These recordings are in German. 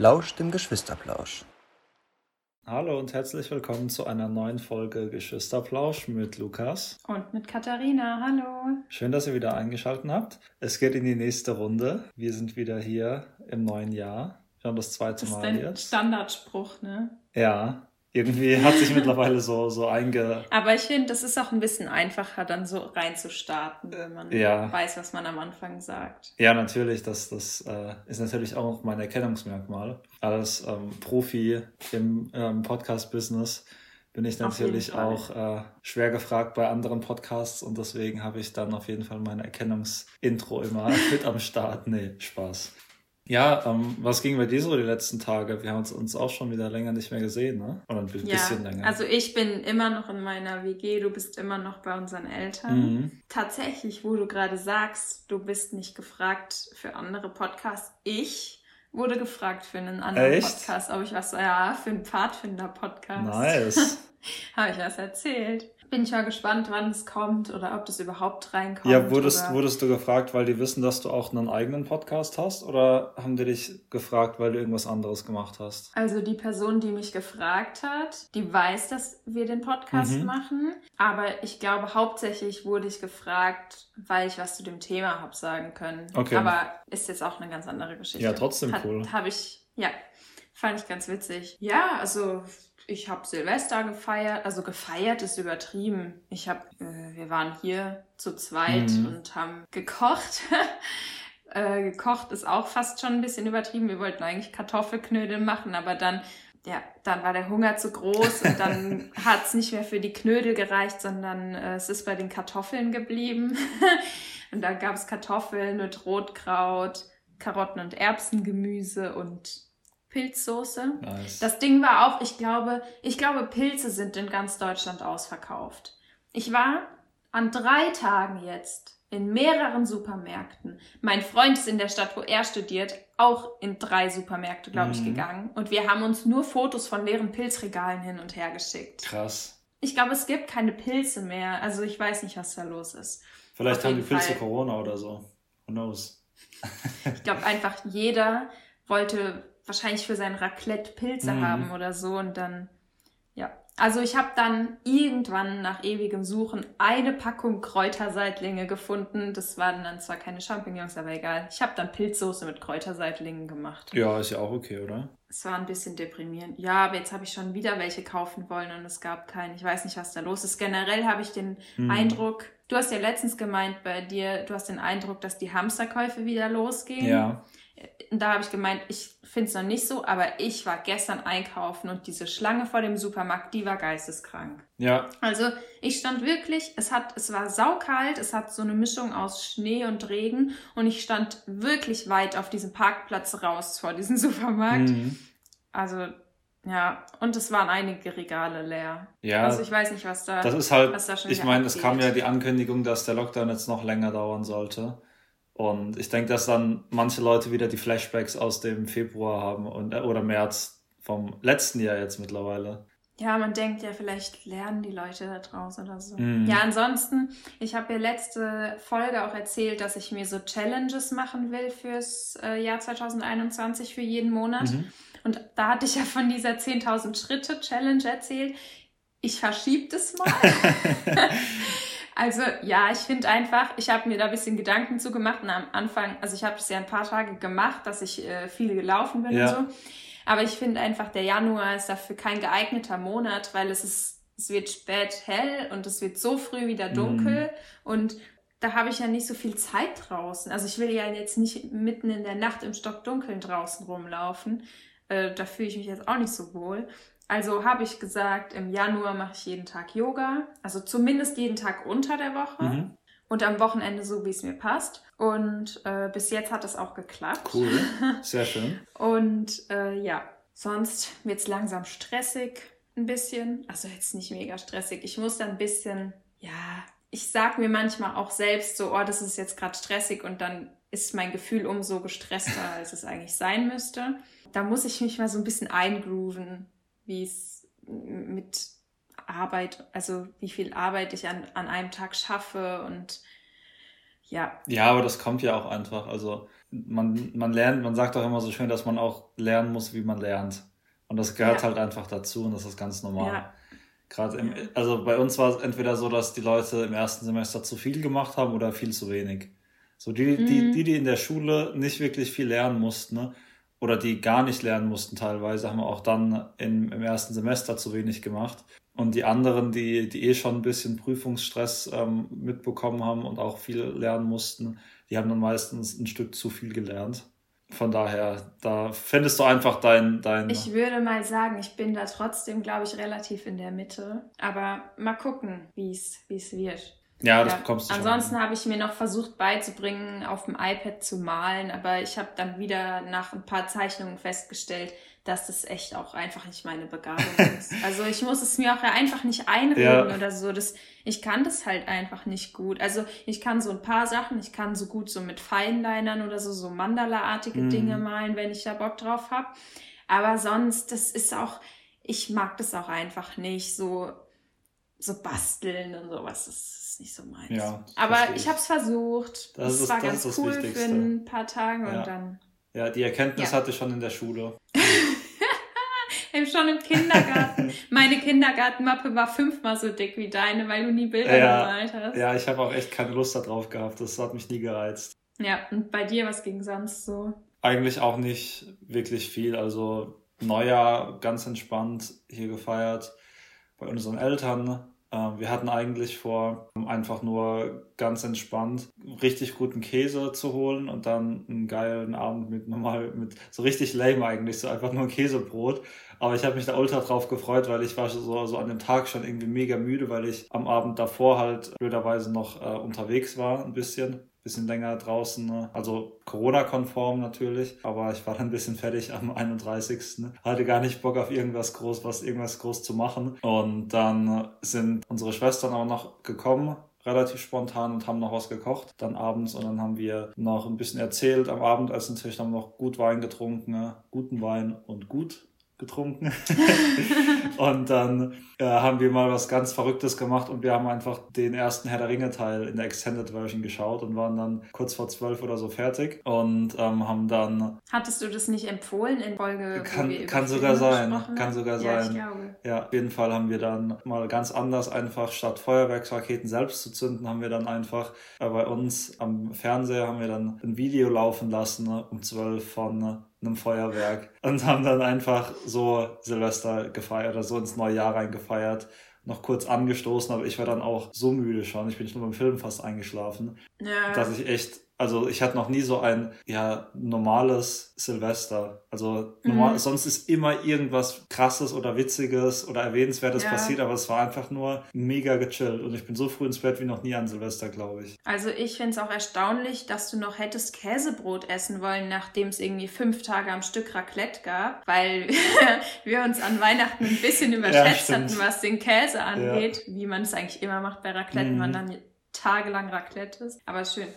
lauscht dem Geschwisterplausch. Hallo und herzlich willkommen zu einer neuen Folge Geschwisterplausch mit Lukas. Und mit Katharina. Hallo. Schön, dass ihr wieder eingeschaltet habt. Es geht in die nächste Runde. Wir sind wieder hier im neuen Jahr. Wir haben das zweite Das ist Mal dein jetzt. Standardspruch, ne? Ja, irgendwie hat sich mittlerweile so, so einge... Aber ich finde, das ist auch ein bisschen einfacher, dann so reinzustarten, wenn man Ja. weiß, was man am Anfang sagt. Ja, natürlich, das, das äh, ist natürlich auch mein Erkennungsmerkmal. Als ähm, Profi im ähm, Podcast-Business bin ich natürlich auch äh, schwer gefragt bei anderen Podcasts und deswegen habe ich dann auf jeden Fall mein Erkennungsintro immer mit am Start. Nee, Spaß. Ja, ähm, was ging bei dir so die letzten Tage? Wir haben uns, uns auch schon wieder länger nicht mehr gesehen, ne? Oder ein bi- Ja, bisschen länger. also ich bin immer noch in meiner WG, du bist immer noch bei unseren Eltern. mhm. Tatsächlich, wo du gerade sagst, du bist nicht gefragt für andere Podcasts. Ich wurde gefragt für einen anderen Echt? Podcast, ob ich was, ja, für einen Pfadfinder-Podcast. Nice. Habe ich was erzählt. Bin ich mal gespannt, wann es kommt oder ob das überhaupt reinkommt. Ja, wurdest, oder... wurdest du gefragt, weil die wissen, dass du auch einen eigenen Podcast hast? Oder haben die dich gefragt, weil du irgendwas anderes gemacht hast? Also die Person, die mich gefragt hat, die weiß, dass wir den Podcast Mhm. machen. Aber ich glaube, hauptsächlich wurde ich gefragt, weil ich was zu dem Thema habe sagen können. Okay. Aber ist jetzt auch eine ganz andere Geschichte. Ja, trotzdem cool. Habe ich, ja, fand ich ganz witzig. Ja, also ich habe Silvester gefeiert. Also gefeiert ist übertrieben. Ich habe, äh, wir waren hier zu zweit Mhm. und haben gekocht. Äh, gekocht ist auch fast schon ein bisschen übertrieben. Wir wollten eigentlich Kartoffelknödel machen, aber dann, ja, dann war der Hunger zu groß und dann hat es nicht mehr für die Knödel gereicht, sondern äh, es ist bei den Kartoffeln geblieben. und da gab es Kartoffeln mit Rotkraut, Karotten und Erbsengemüse und Pilzsoße. Nice. Das Ding war auch, ich glaube, ich glaube, Pilze sind in ganz Deutschland ausverkauft. Ich war an drei Tagen jetzt in mehreren Supermärkten. Mein Freund ist in der Stadt, wo er studiert, auch in drei Supermärkte, glaube ich, Mhm. gegangen. Und wir haben uns nur Fotos von leeren Pilzregalen hin und her geschickt. Krass. Ich glaube, es gibt keine Pilze mehr. Also ich weiß nicht, was da los ist. Vielleicht Auf haben die Pilze Fall. Corona oder so. Who knows? Ich glaube einfach, jeder wollte wahrscheinlich für sein Raclette Pilze Mhm. haben oder so und dann, ja. Also ich habe dann irgendwann nach ewigem Suchen eine Packung Kräuterseitlinge gefunden. Das waren dann zwar keine Champignons, aber egal. Ich habe dann Pilzsoße mit Kräuterseitlingen gemacht. Ja, ist ja auch okay, oder? Es war ein bisschen deprimierend. Ja, aber jetzt habe ich schon wieder welche kaufen wollen und es gab keinen. Ich weiß nicht, was da los ist. Generell habe ich den Hm. Eindruck, du hast ja letztens gemeint bei dir, du hast den Eindruck, dass die Hamsterkäufe wieder losgehen. Ja. Da habe ich gemeint, ich finde es noch nicht so, aber ich war gestern einkaufen und diese Schlange vor dem Supermarkt, die war geisteskrank. Ja. Also ich stand wirklich, es hat, es war saukalt, es hat so eine Mischung aus Schnee und Regen und ich stand wirklich weit auf diesem Parkplatz raus vor diesem Supermarkt. Mhm. Also ja, und es waren einige Regale leer. Ja. Also ich weiß nicht, was da. das ist halt, was da schon ich meine, es kam ja die Ankündigung, dass der Lockdown jetzt noch länger dauern sollte. Und ich denke, dass dann manche Leute wieder die Flashbacks aus dem Februar haben und, äh, oder März vom letzten Jahr jetzt mittlerweile. Ja, man denkt ja, vielleicht lernen die Leute da draußen oder so. Mhm. Ja, ansonsten, ich habe ja letzte Folge auch erzählt, dass ich mir so Challenges machen will fürs äh, Jahr 2021 für jeden Monat. Mhm. Und da hatte ich ja von dieser 10.000 Schritte Challenge erzählt. Ich verschiebe das mal. also ja, ich finde einfach, ich habe mir da ein bisschen Gedanken zu gemacht und am Anfang, also ich habe das ja ein paar Tage gemacht, dass ich äh, viel gelaufen bin Ja. und so. Aber ich finde einfach, der Januar ist dafür kein geeigneter Monat, weil es ist, es wird spät hell und es wird so früh wieder dunkel und da habe ich ja nicht so viel Zeit draußen. Also ich will ja jetzt nicht mitten in der Nacht im Stockdunkeln draußen rumlaufen. Äh, da fühle ich mich jetzt auch nicht so wohl. Also habe ich gesagt, im Januar mache ich jeden Tag Yoga. Also zumindest jeden Tag unter der Woche. Mhm. Und am Wochenende so, wie es mir passt. Und äh, bis jetzt hat es auch geklappt. Cool. Sehr schön. Und äh, ja, sonst wird es langsam stressig ein bisschen. Also jetzt nicht mega stressig. Ich muss dann ein bisschen, ja, ich sag mir manchmal auch selbst so, oh, das ist jetzt gerade stressig und dann ist mein Gefühl umso gestresster, als es eigentlich sein müsste. Da muss ich mich mal so ein bisschen eingrooven, wie es mit Arbeit, also wie viel Arbeit ich an, an einem Tag schaffe und ja, Ja, aber das kommt ja auch einfach. Also man, man lernt, man sagt auch immer so schön, dass man auch lernen muss, wie man lernt. Und das gehört ja. halt einfach dazu und das ist ganz normal. Ja. Gerade im, also bei uns war es entweder so, dass die Leute im ersten Semester zu viel gemacht haben oder viel zu wenig. So die, mhm. die, die, die in der Schule nicht wirklich viel lernen mussten, ne? Oder die gar nicht lernen mussten teilweise, haben auch dann in, im ersten Semester zu wenig gemacht. Und die anderen, die, die eh schon ein bisschen Prüfungsstress ähm, mitbekommen haben und auch viel lernen mussten, die haben dann meistens ein Stück zu viel gelernt. Von daher, da findest du einfach dein, dein. Ich würde mal sagen, ich bin da trotzdem, glaube ich, relativ in der Mitte. Aber mal gucken, wie es wird. Ja, das ja. bekommst du Ansonsten habe ich mir noch versucht beizubringen, auf dem iPad zu malen, aber ich habe dann wieder nach ein paar Zeichnungen festgestellt, dass das echt auch einfach nicht meine Begabung ist. Also ich muss es mir auch einfach nicht einreden ja. oder so. Das, ich kann das halt einfach nicht gut. Also ich kann so ein paar Sachen, ich kann so gut so mit Feinlinern oder so, so Mandala-artige mhm. Dinge malen, wenn ich da Bock drauf habe. Aber sonst, das ist auch, ich mag das auch einfach nicht, so, so basteln und sowas. Das ist nicht so meins. Ja, Aber ich habe es versucht. Das, das ist, war das ganz cool für ein paar Tage ja. und dann. Ja, die Erkenntnis ja. hatte ich schon in der Schule. schon im Kindergarten. Meine Kindergartenmappe war fünfmal so dick wie deine, weil du nie Bilder ja, gemalt hast. Ja, ich habe auch echt keine Lust darauf gehabt. Das hat mich nie gereizt. Ja, und bei dir, was ging sonst so? Eigentlich auch nicht wirklich viel. Also Neujahr ganz entspannt hier gefeiert bei unseren Eltern. Ähm, wir hatten eigentlich vor, einfach nur ganz entspannt richtig guten Käse zu holen und dann einen geilen Abend mit normal, mit so richtig lame eigentlich, so einfach nur ein Käsebrot. Aber ich habe mich da ultra drauf gefreut, weil ich war so, so an dem Tag schon irgendwie mega müde, weil ich am Abend davor halt blöderweise noch äh, unterwegs war, ein bisschen bisschen länger draußen, ne? also Corona-konform natürlich, aber ich war dann ein bisschen fertig am 31. Ne? Hatte gar nicht Bock auf irgendwas groß, was irgendwas groß zu machen. Und dann sind unsere Schwestern auch noch gekommen, relativ spontan und haben noch was gekocht dann abends und dann haben wir noch ein bisschen erzählt am Abendessen natürlich haben wir noch gut Wein getrunken, ne? guten Wein und gut getrunken. und dann äh, haben wir mal was ganz Verrücktes gemacht und wir haben einfach den ersten Herr der Ringe Teil in der Extended Version geschaut und waren dann kurz vor zwölf oder so fertig und ähm, haben dann. Hattest du das nicht empfohlen in Folge? Kann, kann sogar sein. Kann sogar ja, sein. Ja, auf jeden Fall haben wir dann mal ganz anders einfach statt Feuerwerksraketen selbst zu zünden, haben wir dann einfach äh, bei uns am Fernseher haben wir dann ein Video laufen lassen um zwölf von einem Feuerwerk und haben dann einfach so Silvester gefeiert oder so ins neue Jahr reingefeiert noch kurz angestoßen, aber ich war dann auch so müde schon. Ich bin schon beim Film fast eingeschlafen, ja. dass ich echt also ich hatte noch nie so ein ja normales Silvester. Also normal, mhm. sonst ist immer irgendwas krasses oder witziges oder erwähnenswertes ja. passiert, aber es war einfach nur mega gechillt und ich bin so früh ins Bett wie noch nie an Silvester, glaube ich. Also ich finde es auch erstaunlich, dass du noch hättest Käsebrot essen wollen, nachdem es irgendwie fünf Tage am Stück Raclette gab, weil wir uns an Weihnachten ein bisschen überschätzt ja, hatten, was den Käse angeht, ja. wie man es eigentlich immer macht bei Raclette, mhm. man dann tagelang Raclette ist. Aber schön.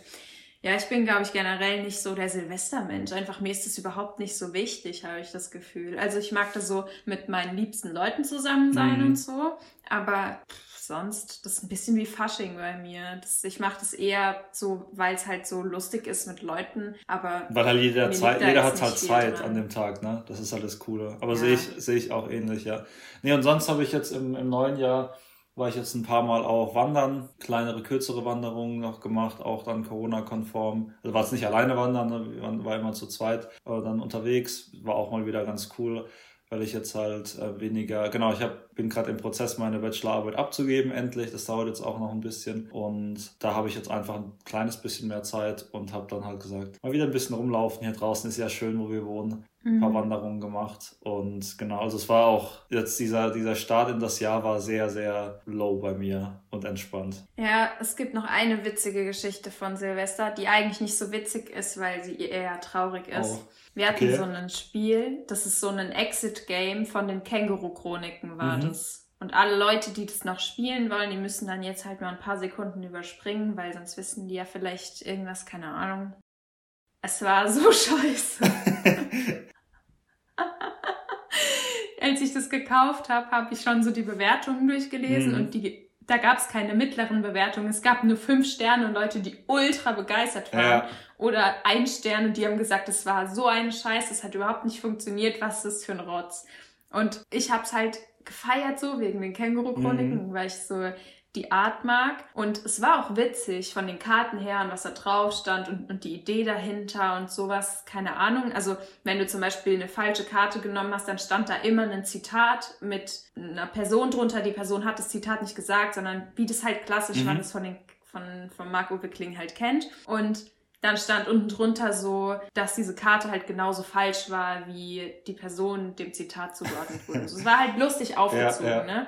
Ja, ich bin, glaube ich, generell nicht so der Silvestermensch. Einfach mir ist das überhaupt nicht so wichtig, habe ich das Gefühl. Also ich mag das so mit meinen liebsten Leuten zusammen sein mhm. und so. Aber sonst, das ist ein bisschen wie Fasching bei mir. Das, ich mache das eher so, weil es halt so lustig ist mit Leuten. Aber weil halt jeder, Zeit, jeder hat halt Zeit dran. an dem Tag, ne? Das ist halt das Coole. Aber ja. sehe ich, sehe ich auch ähnlich, ja. Nee, und sonst habe ich jetzt im, im neuen Jahr war ich jetzt ein paar Mal auch wandern, kleinere, kürzere Wanderungen noch gemacht, auch dann Corona-konform. Also war es nicht alleine wandern, ne? wir waren immer zu zweit, dann unterwegs, war auch mal wieder ganz cool, weil ich jetzt halt äh, weniger, genau, ich hab, bin gerade im Prozess, meine Bachelorarbeit abzugeben, endlich. Das dauert jetzt auch noch ein bisschen und da habe ich jetzt einfach ein kleines bisschen mehr Zeit und habe dann halt gesagt, mal wieder ein bisschen rumlaufen. Hier draußen ist ja schön, wo wir wohnen ein paar mhm. Wanderungen gemacht. Und genau, also es war auch jetzt dieser, dieser Start in das Jahr war sehr, sehr low bei mir und entspannt. Ja, es gibt noch eine witzige Geschichte von Silvester, die eigentlich nicht so witzig ist, weil sie eher traurig ist. Oh. Wir hatten okay. so ein Spiel, das ist so ein Exit-Game von den Känguru-Chroniken war mhm. das. Und alle Leute, die das noch spielen wollen, die müssen dann jetzt halt mal ein paar Sekunden überspringen, weil sonst wissen die ja vielleicht irgendwas, keine Ahnung. Es war so scheiße. Als ich das gekauft habe, habe ich schon so die Bewertungen durchgelesen mhm. und die da gab es keine mittleren Bewertungen. Es gab nur fünf Sterne und Leute, die ultra begeistert waren. Ja. Oder ein Stern und die haben gesagt, es war so ein Scheiß, es hat überhaupt nicht funktioniert, was ist das für ein Rotz. Und ich hab's halt gefeiert so wegen den Känguru-Chroniken, mhm. weil ich so die Art mag. Und es war auch witzig von den Karten her und was da drauf stand und, und die Idee dahinter und sowas, keine Ahnung. Also wenn du zum Beispiel eine falsche Karte genommen hast, dann stand da immer ein Zitat mit einer Person drunter. Die Person hat das Zitat nicht gesagt, sondern wie das halt klassisch mhm. man es von den von, von Marc-Uwe Kling halt kennt. Und dann stand unten drunter so, dass diese Karte halt genauso falsch war, wie die Person dem Zitat zugeordnet wurde. Also es war halt lustig aufgezogen, ja, ja. ne?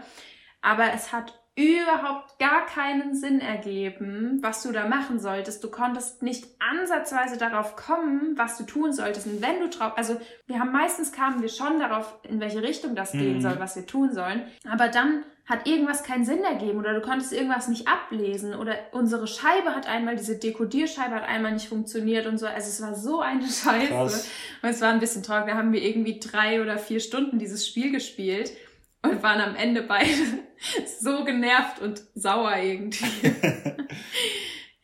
Aber es hat überhaupt gar keinen Sinn ergeben, was du da machen solltest. Du konntest nicht ansatzweise darauf kommen, was du tun solltest. Und wenn du drauf, also wir haben meistens kamen wir schon darauf, in welche Richtung das mhm. gehen soll, was wir tun sollen. Aber dann hat irgendwas keinen Sinn ergeben oder du konntest irgendwas nicht ablesen oder unsere Scheibe hat einmal, diese Dekodierscheibe hat einmal nicht funktioniert und so. Also es war so eine Scheiße. Krass. Und es war ein bisschen traurig. Da haben wir irgendwie drei oder vier Stunden dieses Spiel gespielt und waren am Ende beide so genervt und sauer irgendwie.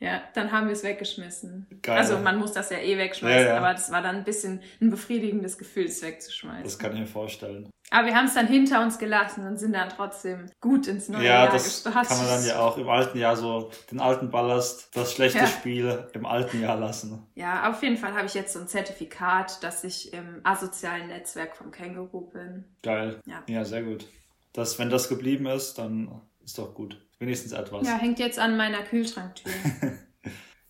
ja, dann haben wir es weggeschmissen. Geil. Also man muss das ja eh wegschmeißen, ja, ja. aber das war dann ein bisschen ein befriedigendes Gefühl, es wegzuschmeißen. Das kann ich mir vorstellen. Aber wir haben es dann hinter uns gelassen und sind dann trotzdem gut ins neue ja, Jahr gestartet. Ja, das kann man dann ja auch im alten Jahr so den alten Ballast, das schlechte ja. Spiel im alten Jahr lassen. Ja, auf jeden Fall habe ich jetzt so ein Zertifikat, dass ich im asozialen Netzwerk vom Känguru bin. Geil. Ja, ja sehr gut. Das, wenn das geblieben ist, dann ist doch gut. Wenigstens etwas. Ja, hängt jetzt an meiner Kühlschranktür.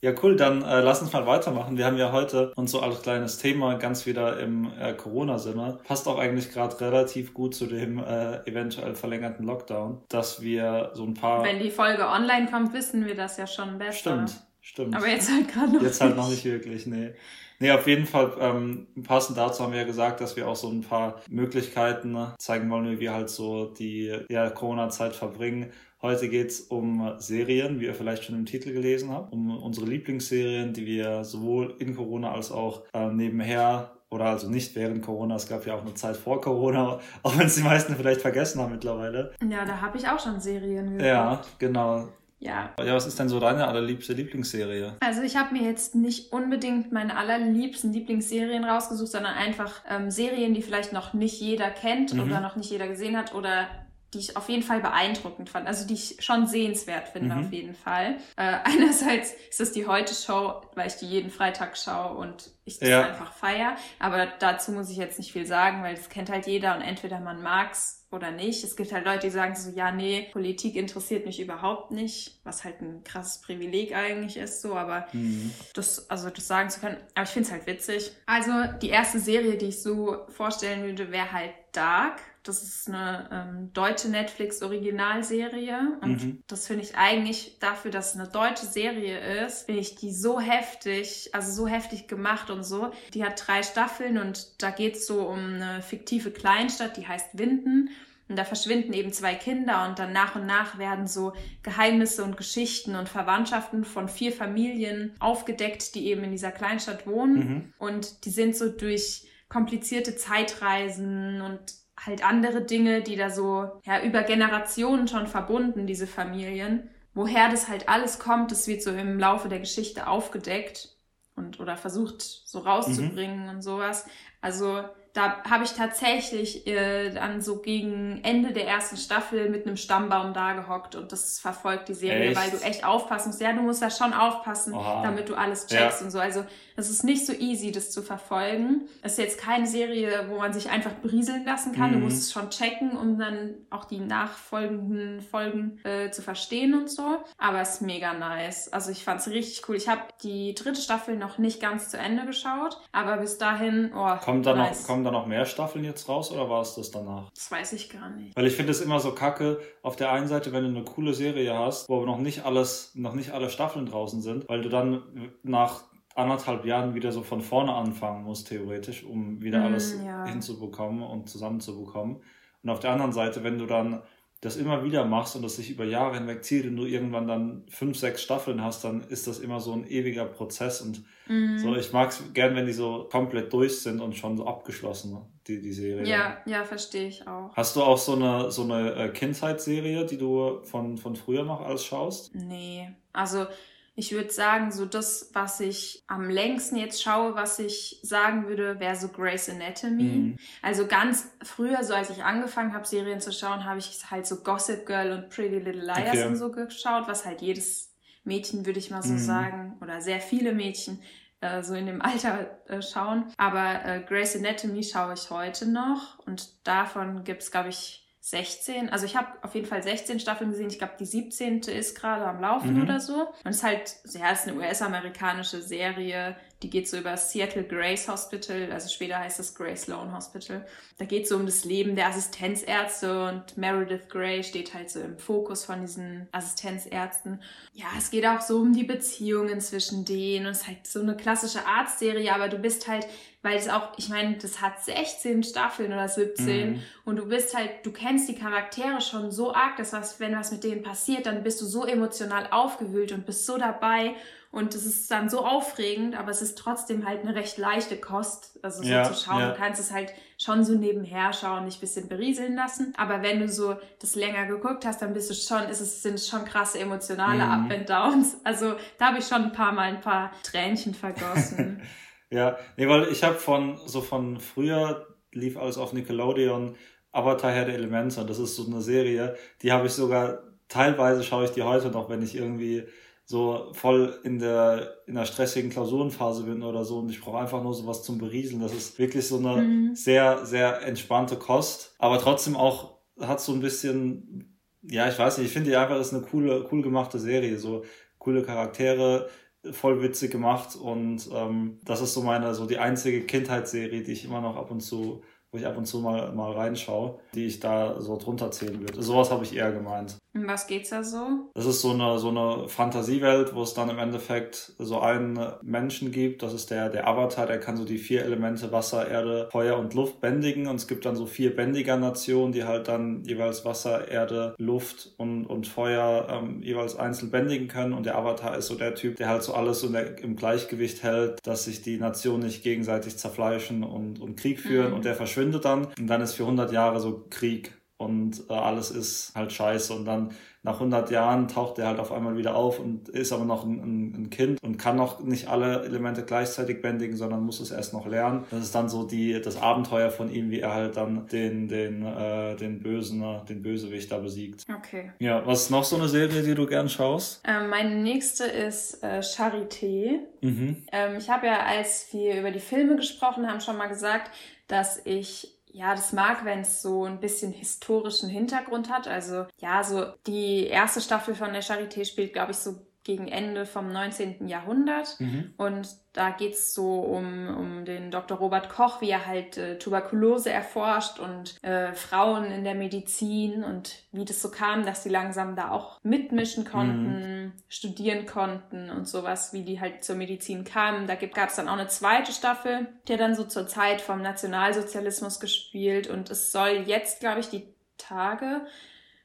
Ja, cool, dann äh, lass uns mal weitermachen. Wir haben ja heute uns so als kleines Thema ganz wieder im äh, Corona-Sinne. Passt auch eigentlich gerade relativ gut zu dem äh, eventuell verlängerten Lockdown, dass wir so ein paar. Wenn die Folge online kommt, wissen wir das ja schon besser. Stimmt, stimmt. Aber jetzt halt gerade noch. Jetzt halt noch nicht wirklich, nee. Nee, auf jeden Fall, ähm, passend dazu haben wir ja gesagt, dass wir auch so ein paar Möglichkeiten zeigen wollen, wie wir halt so die ja, Corona-Zeit verbringen. Heute geht's um Serien, wie ihr vielleicht schon im Titel gelesen habt, um unsere Lieblingsserien, die wir sowohl in Corona als auch äh, nebenher oder also nicht während Corona, es gab ja auch eine Zeit vor Corona, auch wenn es die meisten vielleicht vergessen haben mittlerweile. Ja, da habe ich auch schon Serien gehört. Ja, genau. Ja. Ja, was ist denn so deine allerliebste Lieblingsserie? Also ich habe mir jetzt nicht unbedingt meine allerliebsten Lieblingsserien rausgesucht, sondern einfach ähm, Serien, die vielleicht noch nicht jeder kennt mhm. oder noch nicht jeder gesehen hat oder die ich auf jeden Fall beeindruckend fand, also die ich schon sehenswert finde mhm. auf jeden Fall. Äh, einerseits ist es die Heute-Show, weil ich die jeden Freitag schaue und ich das ja. einfach feier. Aber dazu muss ich jetzt nicht viel sagen, weil das kennt halt jeder und entweder man mag's oder nicht. Es gibt halt Leute, die sagen so, ja, nee, Politik interessiert mich überhaupt nicht, was halt ein krasses Privileg eigentlich ist, so, aber mhm. das, also das sagen zu können, aber ich finde es halt witzig. Also die erste Serie, die ich so vorstellen würde, wäre halt Dark. Das ist eine ähm, deutsche Netflix-Originalserie. Und mhm. das finde ich eigentlich dafür, dass es eine deutsche Serie ist, finde ich die so heftig, also so heftig gemacht und so. Die hat drei Staffeln und da geht es so um eine fiktive Kleinstadt, die heißt Winden. Und da verschwinden eben zwei Kinder und dann nach und nach werden so Geheimnisse und Geschichten und Verwandtschaften von vier Familien aufgedeckt, die eben in dieser Kleinstadt wohnen. Mhm. Und die sind so durch komplizierte Zeitreisen und halt andere Dinge, die da so ja über Generationen schon verbunden, diese Familien. Woher das halt alles kommt, das wird so im Laufe der Geschichte aufgedeckt und oder versucht so rauszubringen mhm. und sowas. Also da habe ich tatsächlich äh, dann so gegen Ende der ersten Staffel mit einem Stammbaum da gehockt und das verfolgt die Serie, echt? weil du echt aufpassen musst. Ja, du musst da schon aufpassen, Oha. damit du alles checkst ja. und so. Also es ist nicht so easy, das zu verfolgen. Es ist jetzt keine Serie, wo man sich einfach berieseln lassen kann. Mhm. Du musst es schon checken, um dann auch die nachfolgenden Folgen äh, zu verstehen und so. Aber es ist mega nice. Also ich fand es richtig cool. Ich habe die dritte Staffel noch nicht ganz zu Ende geschaut, aber bis dahin, oh, kommt da nice. noch, kommen da noch mehr Staffeln jetzt raus oder war es das danach? Das weiß ich gar nicht. Weil ich finde es immer so kacke, auf der einen Seite, wenn du eine coole Serie hast, wo aber noch nicht alles, noch nicht alle Staffeln draußen sind, weil du dann nach anderthalb Jahren wieder so von vorne anfangen musst, theoretisch, um wieder mm, alles ja. hinzubekommen und zusammenzubekommen. Und auf der anderen Seite, wenn du dann das immer wieder machst und das sich über Jahre hinweg zieht und du irgendwann dann fünf, sechs Staffeln hast, dann ist das immer so ein ewiger Prozess und mhm. so, ich mag es gern, wenn die so komplett durch sind und schon so abgeschlossen, die, die Serie. Ja, ja, verstehe ich auch. Hast du auch so eine, so eine äh, Kindheitsserie, die du von, von früher noch alles schaust? Nee, also ich würde sagen, so das, was ich am längsten jetzt schaue, was ich sagen würde, wäre so Grey's Anatomy. Mhm. Also ganz früher, so als ich angefangen habe, Serien zu schauen, habe ich halt so Gossip Girl und Pretty Little Liars okay. und so geschaut, was halt jedes Mädchen, würde ich mal so mhm. sagen, oder sehr viele Mädchen äh, so in dem Alter äh, schauen. Aber äh, Grey's Anatomy schaue ich heute noch und davon gibt es, glaube ich, 16, also ich habe auf jeden Fall 16 Staffeln gesehen. Ich glaube, die 17. ist gerade am Laufen mhm. oder so. Und es ist halt, ja, es ist eine US-amerikanische Serie, die geht so über Seattle Grace Hospital, also später heißt es Grace Sloan Hospital. Da geht es so um das Leben der Assistenzärzte und Meredith Grey steht halt so im Fokus von diesen Assistenzärzten. Ja, es geht auch so um die Beziehungen zwischen denen und es ist halt so eine klassische Arztserie, aber du bist halt weil es auch, ich meine, das hat 16 Staffeln oder 17 mhm. und du bist halt, du kennst die Charaktere schon so arg, dass was, wenn was mit denen passiert, dann bist du so emotional aufgewühlt und bist so dabei und es ist dann so aufregend, aber es ist trotzdem halt eine recht leichte Kost, also so ja, zu schauen. Ja. Du kannst es halt schon so nebenher schauen, dich ein bisschen berieseln lassen. Aber wenn du so das länger geguckt hast, dann bist du schon, ist es, sind es schon krasse emotionale mhm. Up and Downs. Also da habe ich schon ein paar Mal ein paar Tränchen vergossen. Ja, nee, weil ich habe von, so von früher lief alles auf Nickelodeon, Avatar Herr der Elemente, das ist so eine Serie, die habe ich sogar, teilweise schaue ich die heute noch, wenn ich irgendwie so voll in der, in der stressigen Klausurenphase bin oder so und ich brauche einfach nur sowas zum Berieseln. Das ist wirklich so eine mhm. sehr, sehr entspannte Kost, aber trotzdem auch hat so ein bisschen, ja, ich weiß nicht, ich finde die einfach, das ist eine coole, cool gemachte Serie, so coole Charaktere, voll witzig gemacht und ähm, das ist so meine, so die einzige Kindheitsserie, die ich immer noch ab und zu wo ich ab und zu mal, mal reinschaue, die ich da so drunter zählen würde. Sowas habe ich eher gemeint. Um was geht's da so? Das ist so eine, so eine Fantasiewelt, wo es dann im Endeffekt so einen Menschen gibt. Das ist der, der Avatar, der kann so die vier Elemente Wasser, Erde, Feuer und Luft bändigen. Und es gibt dann so vier Bändiger-Nationen, die halt dann jeweils Wasser, Erde, Luft und, und Feuer ähm, jeweils einzeln bändigen können. Und der Avatar ist so der Typ, der halt so alles so der, im Gleichgewicht hält, dass sich die Nationen nicht gegenseitig zerfleischen und, und Krieg führen. Mhm. Und der verschwindet verschwindet dann und dann ist für 100 Jahre so Krieg und äh, alles ist halt scheiße und dann nach 100 Jahren taucht er halt auf einmal wieder auf und ist aber noch ein, ein, ein, Kind und kann noch nicht alle Elemente gleichzeitig bändigen, sondern muss es erst noch lernen. Das ist dann so die, das Abenteuer von ihm, wie er halt dann den, den, äh, den Bösen, den Bösewicht da besiegt. Okay. Ja, was ist noch so eine Serie, die du gern schaust? Ähm, meine nächste ist äh, Charité. Mhm. Ähm, ich habe ja, als wir über die Filme gesprochen haben, schon mal gesagt, dass ich ja, das mag, wenn es so ein bisschen historischen Hintergrund hat. Also ja, so die erste Staffel von der Charité spielt, glaube ich, so gegen Ende vom 19. Jahrhundert. Mhm. Und da geht's so um, um den Dr. Robert Koch, wie er halt äh, Tuberkulose erforscht und äh, Frauen in der Medizin und wie das so kam, dass sie langsam da auch mitmischen konnten, mhm. studieren konnten und sowas, wie die halt zur Medizin kamen. Da gab es dann auch eine zweite Staffel, der dann so zur Zeit vom Nationalsozialismus gespielt und es soll jetzt, glaube ich, die Tage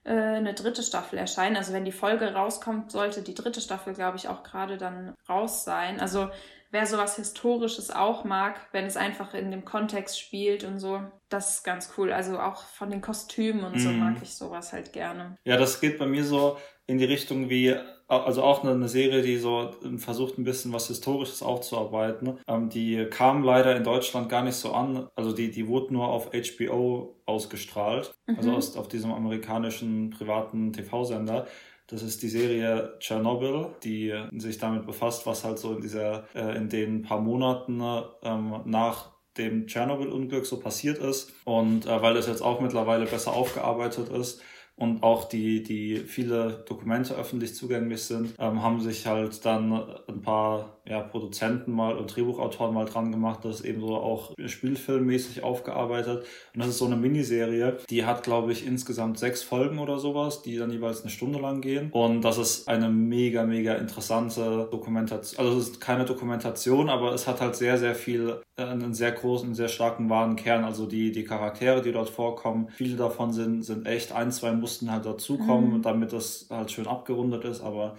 äh, eine dritte Staffel erscheinen. Also wenn die Folge rauskommt, sollte die dritte Staffel, glaube ich, auch gerade dann raus sein. Also wer sowas Historisches auch mag, wenn es einfach in dem Kontext spielt und so, das ist ganz cool. Also auch von den Kostümen und so mm. mag ich sowas halt gerne. Ja, das geht bei mir so in die Richtung wie, also auch eine, Serie, die so versucht ein bisschen was Historisches aufzuarbeiten. Ähm, die kam leider in Deutschland gar nicht so an. Also die, die wurde nur auf HBO ausgestrahlt, also mhm. also aus, auf diesem amerikanischen privaten TV-Sender. Das ist die Serie Chernobyl, die sich damit befasst, was halt so in dieser, äh, in den paar Monaten ähm, nach dem Tschernobyl-Unglück so passiert ist. Und äh, weil das jetzt auch mittlerweile besser aufgearbeitet ist, und auch die, die viele Dokumente öffentlich zugänglich sind, ähm, haben sich halt dann ein paar ja, Produzenten mal und Drehbuchautoren mal dran gemacht, das eben so auch spielfilmmäßig aufgearbeitet. Und das ist so eine Miniserie, die hat, glaube ich, insgesamt sechs Folgen oder sowas, die dann jeweils eine Stunde lang gehen. Und das ist eine mega, mega interessante Dokumentation. Also es ist keine Dokumentation, aber es hat halt sehr, sehr viel, äh, einen sehr großen, sehr starken wahren Kern. Also die, die Charaktere, die dort vorkommen, viele davon sind, sind echt. Ein, zwei mussten halt dazukommen, mhm. damit das halt schön abgerundet ist, aber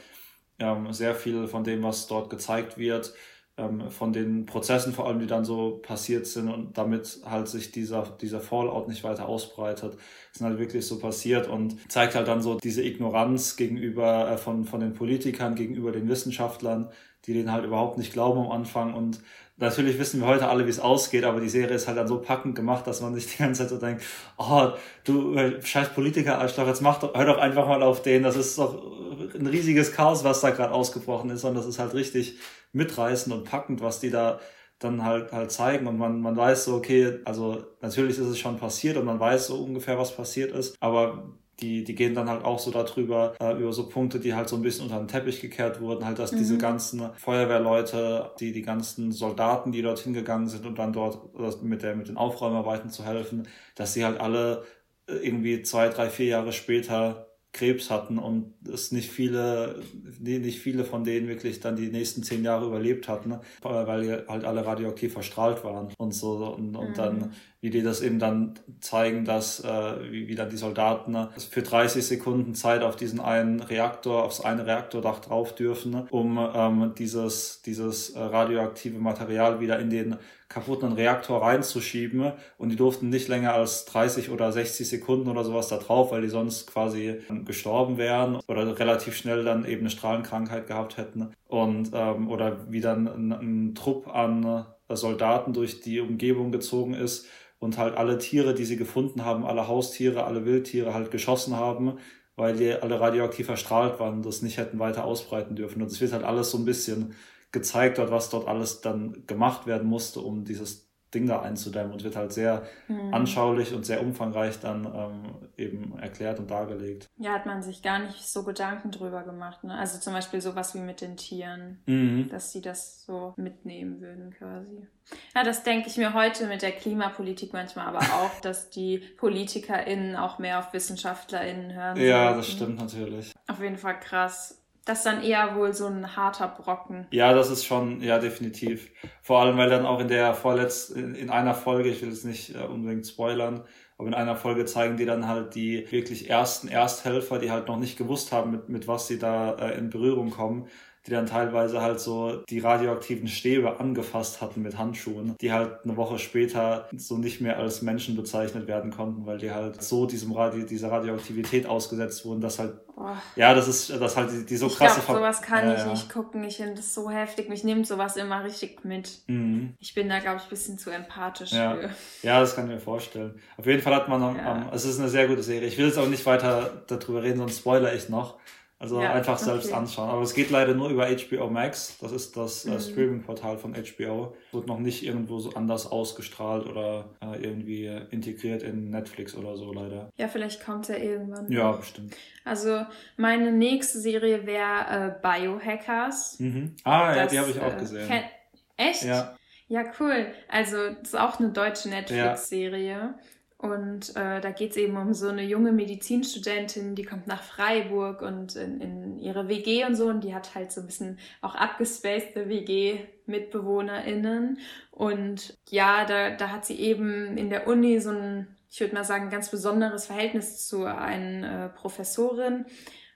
ähm, sehr viel von dem, was dort gezeigt wird, ähm, von den Prozessen vor allem, die dann so passiert sind und damit halt sich dieser, dieser Fallout nicht weiter ausbreitet, sind halt wirklich so passiert und zeigt halt dann so diese Ignoranz gegenüber äh, von, von den Politikern, gegenüber den Wissenschaftlern, die denen halt überhaupt nicht glauben am Anfang und natürlich wissen wir heute alle, wie es ausgeht, aber die Serie ist halt dann so packend gemacht, dass man sich die ganze Zeit so denkt, oh, du äh, scheiß Politiker, Arschloch, jetzt mach doch, hör doch einfach mal auf den, das ist doch ein riesiges Chaos, was da gerade ausgebrochen ist, und das ist halt richtig mitreißend und packend, was die da dann halt halt zeigen und man man weiß so okay also natürlich ist es schon passiert und man weiß so ungefähr was passiert ist aber die, die gehen dann halt auch so darüber, äh, über so Punkte, die halt so ein bisschen unter den Teppich gekehrt wurden, halt, dass mhm. diese ganzen Feuerwehrleute, die, die ganzen Soldaten, die dorthin gegangen sind, um dann dort mit der, mit den Aufräumarbeiten zu helfen, dass sie halt alle äh, irgendwie zwei, drei, vier Jahre später Krebs hatten und es nicht viele, nicht viele von denen wirklich dann die nächsten zehn Jahre überlebt hatten, weil halt alle radioaktiv verstrahlt waren und so und, und mhm. dann wie die das eben dann zeigen, dass äh, wie, wie dann die Soldaten ne, für 30 Sekunden Zeit auf diesen einen Reaktor, aufs eine Reaktordach drauf dürfen, um ähm, dieses, dieses äh, radioaktive Material wieder in den kaputten Reaktor reinzuschieben. Und die durften nicht länger als 30 oder 60 Sekunden oder sowas da drauf, weil die sonst quasi gestorben wären oder relativ schnell dann eben eine Strahlenkrankheit gehabt hätten. Und ähm, oder wie dann ein, ein Trupp an äh, Soldaten durch die Umgebung gezogen ist und halt alle Tiere, die sie gefunden haben, alle Haustiere, alle Wildtiere halt geschossen haben, weil die alle radioaktiv verstrahlt waren und das nicht hätten weiter ausbreiten dürfen. Und es wird halt alles so ein bisschen gezeigt dort, was dort alles dann gemacht werden musste, um dieses Ding da einzudämmen und wird halt sehr mhm. anschaulich und sehr umfangreich dann ähm, eben erklärt und dargelegt. Ja, hat man sich gar nicht so Gedanken drüber gemacht. Ne? Also zum Beispiel sowas wie mit den Tieren, mhm. dass sie das so mitnehmen würden quasi. Ja, das denke ich mir heute mit der Klimapolitik manchmal aber auch, dass die PolitikerInnen auch mehr auf WissenschaftlerInnen hören. Ja, sollten. das stimmt natürlich. Auf jeden Fall krass. Das dann eher wohl so ein harter Brocken. Ja, das ist schon, ja, definitiv. Vor allem, weil dann auch in der vorletzten, in einer Folge, ich will es nicht äh, unbedingt spoilern, aber in einer Folge zeigen die dann halt die wirklich ersten Ersthelfer, die halt noch nicht gewusst haben, mit, mit was sie da äh, in Berührung kommen, die dann teilweise halt so die radioaktiven Stäbe angefasst hatten mit Handschuhen, die halt eine Woche später so nicht mehr als Menschen bezeichnet werden konnten, weil die halt so diesem Radio, dieser Radioaktivität ausgesetzt wurden, dass halt, Boah. ja, das ist, das halt die, die so krasse... Ich glaub, sowas kann äh, ich nicht gucken, ich finde das so heftig, mich nimmt sowas immer richtig mit. Mhm. Ich bin da, glaube ich, ein bisschen zu empathisch ja. für. Ja, das kann ich mir vorstellen. Auf jeden Fall hat man, am, ja. am, es ist eine sehr gute Serie. Ich will jetzt auch nicht weiter darüber reden, sonst spoiler ich noch. Also ja, einfach selbst okay. anschauen. Aber es geht leider nur über HBO Max. Das ist das äh, mhm. Streaming-Portal von HBO. Wird noch nicht irgendwo so anders ausgestrahlt oder äh, irgendwie integriert in Netflix oder so leider. Ja, vielleicht kommt er irgendwann. Ja, bestimmt. Also meine nächste Serie wäre äh, Biohackers. Mhm. Ah, das, ja, die habe ich auch äh, gesehen. Echt? Ja. Ja, cool. Also das ist auch eine deutsche Netflix-Serie. Ja. Und äh, da geht es eben um so eine junge Medizinstudentin, die kommt nach Freiburg und in, in ihre WG und so. Und die hat halt so ein bisschen auch abgespacede WG-MitbewohnerInnen. Und ja, da, da hat sie eben in der Uni so ein, ich würde mal sagen, ganz besonderes Verhältnis zu einer äh, Professorin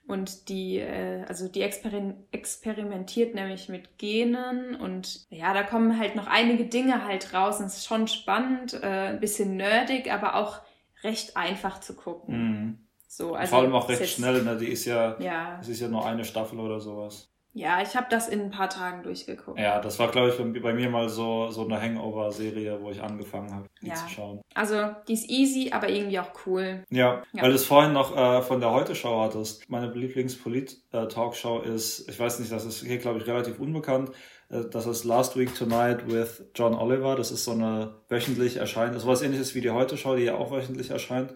und die, äh, also die exper experimentiert nämlich mit Genen und ja, da kommen halt noch einige Dinge halt raus. Und es ist schon spannend, äh, ein bisschen nerdig, aber auch recht einfach zu gucken. Mhm. So, also Vor allem auch recht schnell, ne? Die ist ja, ja, es ist ja nur eine Staffel oder sowas. Ja, ich habe das in ein paar Tagen durchgeguckt. Ja, das war, glaube ich, bei mir mal so, so eine Hangover-Serie, wo ich angefangen habe, die ja. zu schauen. Also, die ist easy, aber irgendwie auch cool. Ja, ja. weil du es vorhin noch äh, von der Heute-Show hattest. Meine Lieblings-Polit-Talkshow ist, ich weiß nicht, das ist hier, glaube ich, relativ unbekannt. Äh, das ist Last Week Tonight with John Oliver. Das ist so eine wöchentlich erscheinende, sowas ähnliches wie die Heute-Show, die ja auch wöchentlich erscheint.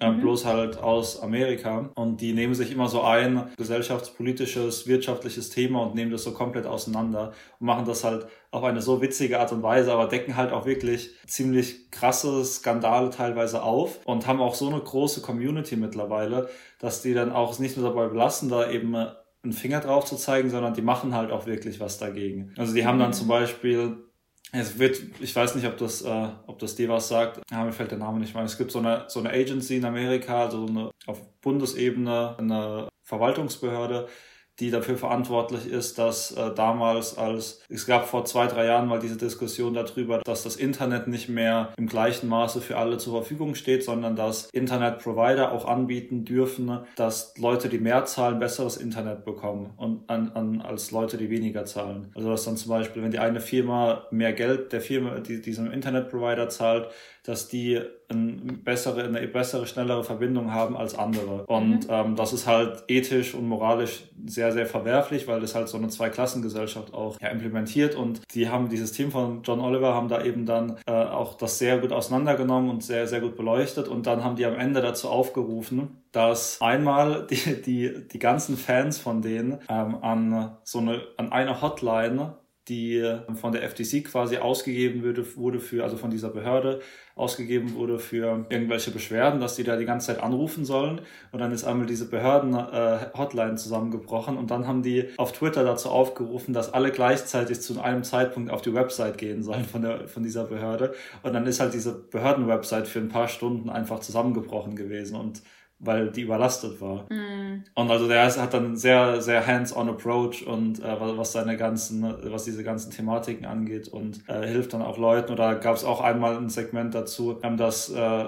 Äh, mhm. bloß halt aus Amerika. Und die nehmen sich immer so ein gesellschaftspolitisches, wirtschaftliches Thema und nehmen das so komplett auseinander und machen das halt auf eine so witzige Art und Weise, aber decken halt auch wirklich ziemlich krasse Skandale teilweise auf und haben auch so eine große Community mittlerweile, dass die dann auch nicht nur dabei belassen, da eben einen Finger drauf zu zeigen, sondern die machen halt auch wirklich was dagegen. Also die haben dann mhm. zum Beispiel es wird, ich weiß nicht, ob das, äh, ob das dir was sagt. Ja, mir fällt der Name nicht mehr. Es gibt so eine, so eine Agency in Amerika, so eine, auf Bundesebene, eine Verwaltungsbehörde, die dafür verantwortlich ist, dass äh, damals als, es gab vor zwei, drei Jahren mal diese Diskussion darüber, dass das Internet nicht mehr im gleichen Maße für alle zur Verfügung steht, sondern dass Internetprovider auch anbieten dürfen, dass Leute, die mehr zahlen, besseres Internet bekommen und an, an, als Leute, die weniger zahlen. Also dass dann zum Beispiel, wenn die eine Firma mehr Geld der Firma, die diesem Internetprovider zahlt, dass die eine bessere, eine bessere, schnellere Verbindung haben als andere. Und mhm. ähm, das ist halt ethisch und moralisch sehr, sehr verwerflich, weil das halt so eine Zweiklassengesellschaft auch ja, implementiert. Und die haben dieses Team von John Oliver haben da eben dann äh, auch das sehr gut auseinandergenommen und sehr, sehr gut beleuchtet. Und dann haben die am Ende dazu aufgerufen, dass einmal die, die, die ganzen Fans von denen ähm, an so eine, an eine Hotline die von der FTC quasi ausgegeben wurde, wurde für, also von dieser Behörde ausgegeben wurde für irgendwelche Beschwerden, dass die da die ganze Zeit anrufen sollen. Und dann ist einmal diese Behörden-Hotline äh, zusammengebrochen und dann haben die auf Twitter dazu aufgerufen, dass alle gleichzeitig zu einem Zeitpunkt auf die Website gehen sollen von, der, von dieser Behörde. Und dann ist halt diese Behörden-Website für ein paar Stunden einfach zusammengebrochen gewesen und weil die überlastet war. Mm. Und also der hat dann einen sehr, sehr hands-on Approach und äh, was seine ganzen, was diese ganzen Thematiken angeht und äh, hilft dann auch Leuten. Oder gab es auch einmal ein Segment dazu, ähm, dass äh,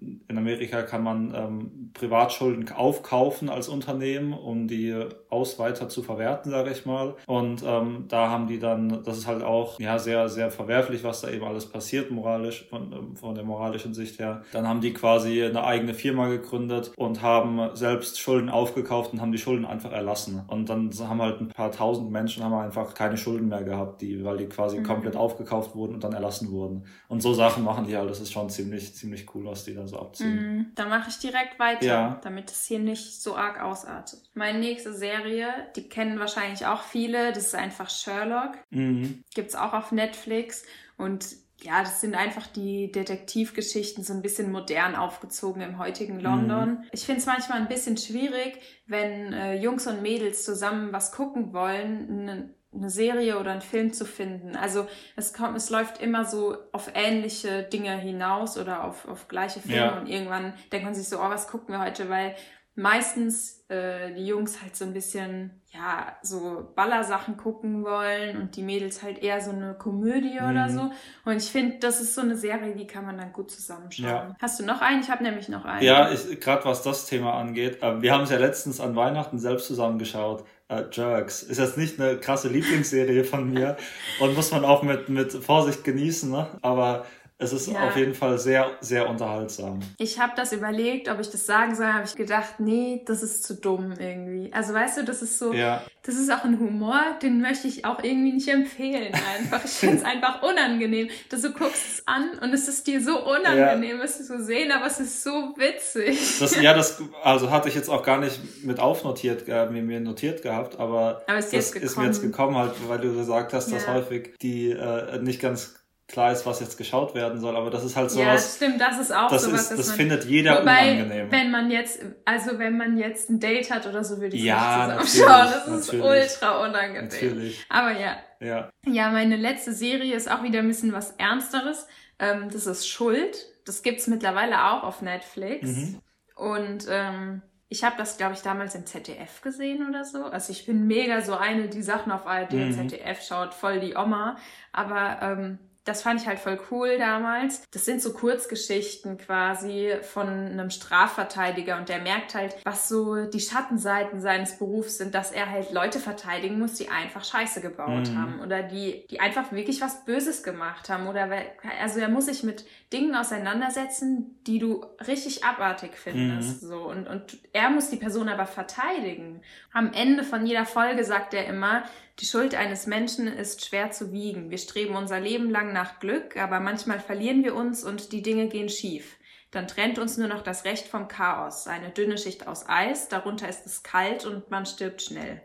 in Amerika kann man ähm, Privatschulden aufkaufen als Unternehmen, um die aus weiter zu verwerten, sage ich mal. Und ähm, da haben die dann, das ist halt auch ja sehr, sehr verwerflich, was da eben alles passiert, moralisch, von, ähm, von der moralischen Sicht her. Dann haben die quasi eine eigene Firma gegründet und haben selbst Schulden aufgekauft und haben die Schulden einfach erlassen. Und dann haben halt ein paar tausend Menschen haben einfach keine Schulden mehr gehabt, die, weil die quasi mhm. komplett aufgekauft wurden und dann erlassen wurden. Und so Sachen machen die halt, das ist schon ziemlich, ziemlich cool, was die da so abziehen. Mm, da mache ich direkt weiter, ja. damit es hier nicht so arg ausartet. Meine nächste Serie, die kennen wahrscheinlich auch viele, das ist einfach Sherlock. Mhm. Gibt es auch auf Netflix und ja, das sind einfach die Detektivgeschichten so ein bisschen modern aufgezogen im heutigen London. Mhm. Ich finde es manchmal ein bisschen schwierig, wenn äh, Jungs und Mädels zusammen was gucken wollen, eine Serie oder einen Film zu finden. Also es kommt, es läuft immer so auf ähnliche Dinge hinaus oder auf, auf gleiche Filme ja. und irgendwann denkt man sich so, oh, was gucken wir heute, weil meistens äh, die Jungs halt so ein bisschen, ja, so Ballersachen gucken wollen und die Mädels halt eher so eine Komödie mhm. oder so. Und ich finde, das ist so eine Serie, die kann man dann gut zusammenschauen. Ja. Hast du noch einen? Ich habe nämlich noch einen. Ja, gerade was das Thema angeht. Äh, wir haben es ja letztens an Weihnachten selbst zusammengeschaut äh, Jerks. Ist jetzt nicht eine krasse Lieblingsserie von mir und muss man auch mit, mit Vorsicht genießen, ne? aber es ist ja. auf jeden Fall sehr, sehr unterhaltsam. Ich habe das überlegt, ob ich das sagen soll, habe ich gedacht, nee, das ist zu dumm irgendwie. Also weißt du, das ist so, ja. das ist auch ein Humor, den möchte ich auch irgendwie nicht empfehlen einfach. Ich finde es einfach unangenehm, dass du guckst es an und es ist dir so unangenehm, ja. es zu sehen, aber es ist so witzig. Das, ja, das also hatte ich jetzt auch gar nicht mit aufnotiert, äh, mir notiert gehabt, aber, aber ist das ist mir jetzt gekommen halt, weil du gesagt hast, dass häufig die äh, nicht ganz klar ist, was jetzt geschaut werden soll, aber das ist halt sowas. Ja, das stimmt, das ist auch das sowas. Ist, das man, findet jeder wobei, unangenehm. Wenn man jetzt, also wenn man jetzt ein Date hat oder so, würde ich ja, nicht zusammenschauen. Das ist natürlich. ultra unangenehm. Natürlich. Aber ja. Ja. Ja, meine letzte Serie ist auch wieder ein bisschen was Ernsteres. Ähm, das ist Schuld. Das gibt's mittlerweile auch auf Netflix. Mhm. Und ähm, ich habe das, glaube ich, damals im ZDF gesehen oder so. Also ich bin mega so eine, die Sachen auf ARD mhm. und ZDF schaut, voll die Oma. Aber ähm, das fand ich halt voll cool damals. Das sind so Kurzgeschichten quasi von einem Strafverteidiger und der merkt halt, was so die Schattenseiten seines Berufs sind, dass er halt Leute verteidigen muss, die einfach Scheiße gebaut mhm. haben oder die, die einfach wirklich was Böses gemacht haben oder also er muss sich mit Dingen auseinandersetzen, die du richtig abartig findest, mhm. so und und er muss die Person aber verteidigen. Am Ende von jeder Folge sagt er immer, die Schuld eines Menschen ist schwer zu wiegen. Wir streben unser Leben lang nach Glück, aber manchmal verlieren wir uns und die Dinge gehen schief. Dann trennt uns nur noch das Recht vom Chaos, eine dünne Schicht aus Eis, darunter ist es kalt und man stirbt schnell.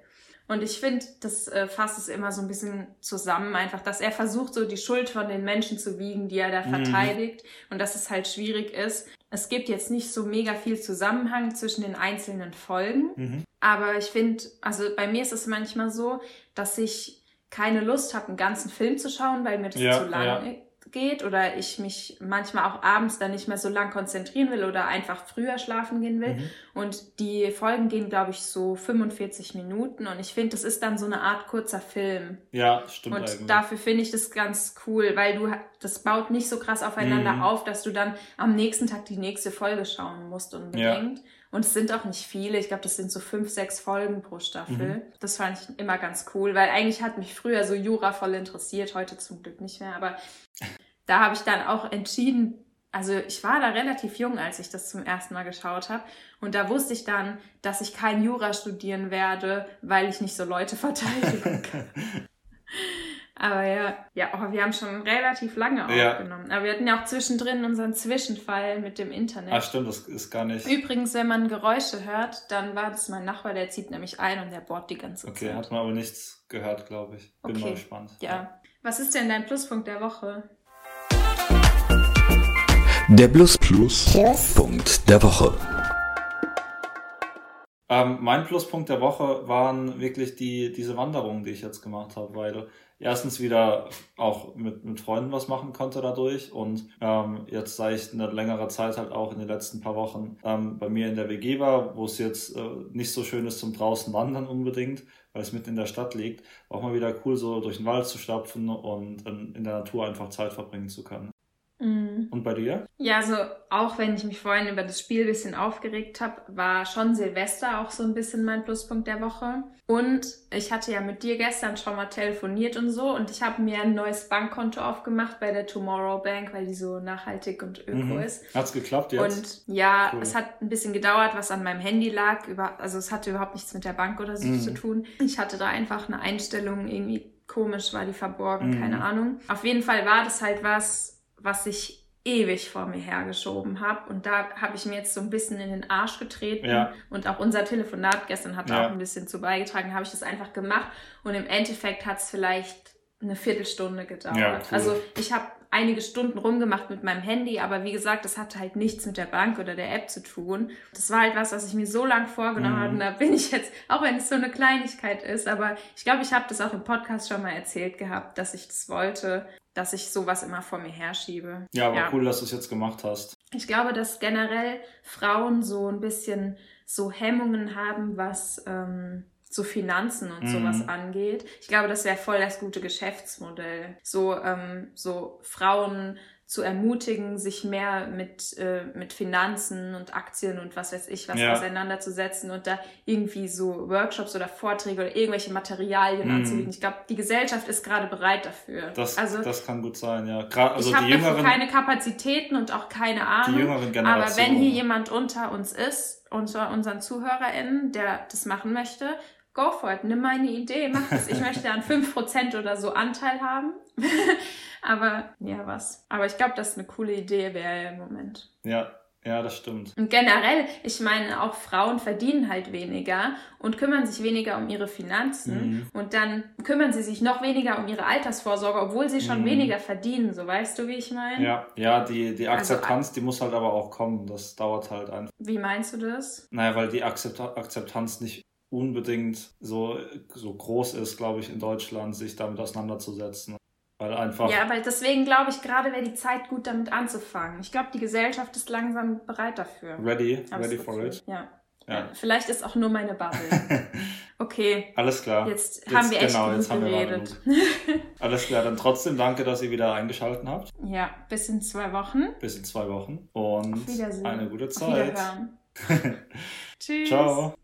Und ich finde, das äh, fasst es immer so ein bisschen zusammen, einfach, dass er versucht, so die Schuld von den Menschen zu wiegen, die er da mhm. verteidigt und dass es halt schwierig ist. Es gibt jetzt nicht so mega viel Zusammenhang zwischen den einzelnen Folgen, mhm. aber ich finde, also bei mir ist es manchmal so, dass ich keine Lust habe, einen ganzen Film zu schauen, weil mir das ja, zu lang ja geht oder ich mich manchmal auch abends dann nicht mehr so lang konzentrieren will oder einfach früher schlafen gehen will. Mhm. Und die Folgen gehen, glaube ich, so 45 Minuten und ich finde, das ist dann so eine Art kurzer Film. Ja, stimmt. Und eigentlich. dafür finde ich das ganz cool, weil du das baut nicht so krass aufeinander mhm. auf, dass du dann am nächsten Tag die nächste Folge schauen musst unbedingt. Ja. Und es sind auch nicht viele. Ich glaube, das sind so fünf, sechs Folgen pro Staffel. Mhm. Das fand ich immer ganz cool, weil eigentlich hat mich früher so Jura voll interessiert, heute zum Glück nicht mehr. Aber da habe ich dann auch entschieden, also ich war da relativ jung, als ich das zum ersten Mal geschaut habe. Und da wusste ich dann, dass ich kein Jura studieren werde, weil ich nicht so Leute verteidigen kann. Aber ja, ja, oh, wir haben schon relativ lange ja. aufgenommen. Aber wir hatten ja auch zwischendrin unseren Zwischenfall mit dem Internet. Ah, stimmt, das ist gar nicht. Übrigens, wenn man Geräusche hört, dann war das mein Nachbar, der zieht nämlich ein und der bohrt die ganze okay, Zeit. Okay, hat man aber nichts gehört, glaube ich. Bin okay. mal gespannt. Ja. Was ist denn dein Pluspunkt der Woche? Der Plus Plus Punkt der Woche. Ähm, mein Pluspunkt der Woche waren wirklich die, diese Wanderungen, die ich jetzt gemacht habe, weil erstens wieder auch mit, mit Freunden was machen konnte dadurch und ähm, jetzt, seit ich eine längere Zeit halt auch in den letzten paar Wochen ähm, bei mir in der WG war, wo es jetzt äh, nicht so schön ist zum draußen wandern unbedingt, weil es mitten in der Stadt liegt, auch mal wieder cool so durch den Wald zu stapfen und in, in der Natur einfach Zeit verbringen zu können. Bei dir? Ja, also auch wenn ich mich vorhin über das Spiel ein bisschen aufgeregt habe, war schon Silvester auch so ein bisschen mein Pluspunkt der Woche. Und ich hatte ja mit dir gestern schon mal telefoniert und so und ich habe mir ein neues Bankkonto aufgemacht bei der Tomorrow Bank, weil die so nachhaltig und öko mhm. ist. Hat's geklappt jetzt? Und ja, cool. es hat ein bisschen gedauert, was an meinem Handy lag. Über, also es hatte überhaupt nichts mit der Bank oder so mhm. zu tun. Ich hatte da einfach eine Einstellung irgendwie komisch war die verborgen, mhm. keine Ahnung. Auf jeden Fall war das halt was, was ich ewig vor mir hergeschoben habe. Und da habe ich mir jetzt so ein bisschen in den Arsch getreten. Ja. Und auch unser Telefonat gestern hat ja. auch ein bisschen zu beigetragen. Habe ich das einfach gemacht. Und im Endeffekt hat es vielleicht eine Viertelstunde gedauert. Ja, cool. Also ich habe einige Stunden rumgemacht mit meinem Handy, aber wie gesagt, das hatte halt nichts mit der Bank oder der App zu tun. Das war halt was, was ich mir so lange vorgenommen mhm. habe. Und da bin ich jetzt, auch wenn es so eine Kleinigkeit ist, aber ich glaube, ich habe das auch im Podcast schon mal erzählt gehabt, dass ich das wollte dass ich sowas immer vor mir herschiebe. Ja, aber ja. cool, dass du es jetzt gemacht hast. Ich glaube, dass generell Frauen so ein bisschen so Hemmungen haben, was ähm, so Finanzen und mhm. sowas angeht. Ich glaube, das wäre voll das gute Geschäftsmodell. So, ähm, so Frauen zu ermutigen, sich mehr mit, äh, mit Finanzen und Aktien und was weiß ich was ja. auseinanderzusetzen und da irgendwie so Workshops oder Vorträge oder irgendwelche Materialien mm. anzubieten. Ich glaube, die Gesellschaft ist gerade bereit dafür. Das, also, das kann gut sein, ja. Gerade, also ich habe dafür keine Kapazitäten und auch keine Ahnung. Die jüngeren Generationen. Aber wenn hier jemand unter uns ist, unter unseren ZuhörerInnen, der das machen möchte, go for it, nimm meine Idee, mach das. Ich möchte an 5% oder so Anteil haben. Aber ja, was. Aber ich glaube, das ist eine coole Idee wäre im Moment. Ja, ja, das stimmt. Und generell, ich meine, auch Frauen verdienen halt weniger und kümmern sich weniger um ihre Finanzen mhm. und dann kümmern sie sich noch weniger um ihre Altersvorsorge, obwohl sie schon mhm. weniger verdienen, so weißt du, wie ich meine? Ja, ja, die, die also Akzeptanz, also, die muss halt aber auch kommen, das dauert halt einfach. Wie meinst du das? Naja, weil die Akzeptanz nicht unbedingt so, so groß ist, glaube ich, in Deutschland, sich damit auseinanderzusetzen. Weil einfach. Ja, weil deswegen glaube ich, gerade wäre die Zeit gut, damit anzufangen. Ich glaube, die Gesellschaft ist langsam bereit dafür. Ready, ready for it. Ja. ja. Vielleicht ist auch nur meine Bubble. Okay. Alles klar. Jetzt, jetzt haben wir echt genau, jetzt haben geredet. Alles klar, dann trotzdem danke, dass ihr wieder eingeschaltet habt. Ja, bis in zwei Wochen. Bis in zwei Wochen. Und eine gute Zeit. Auf Tschüss. Ciao.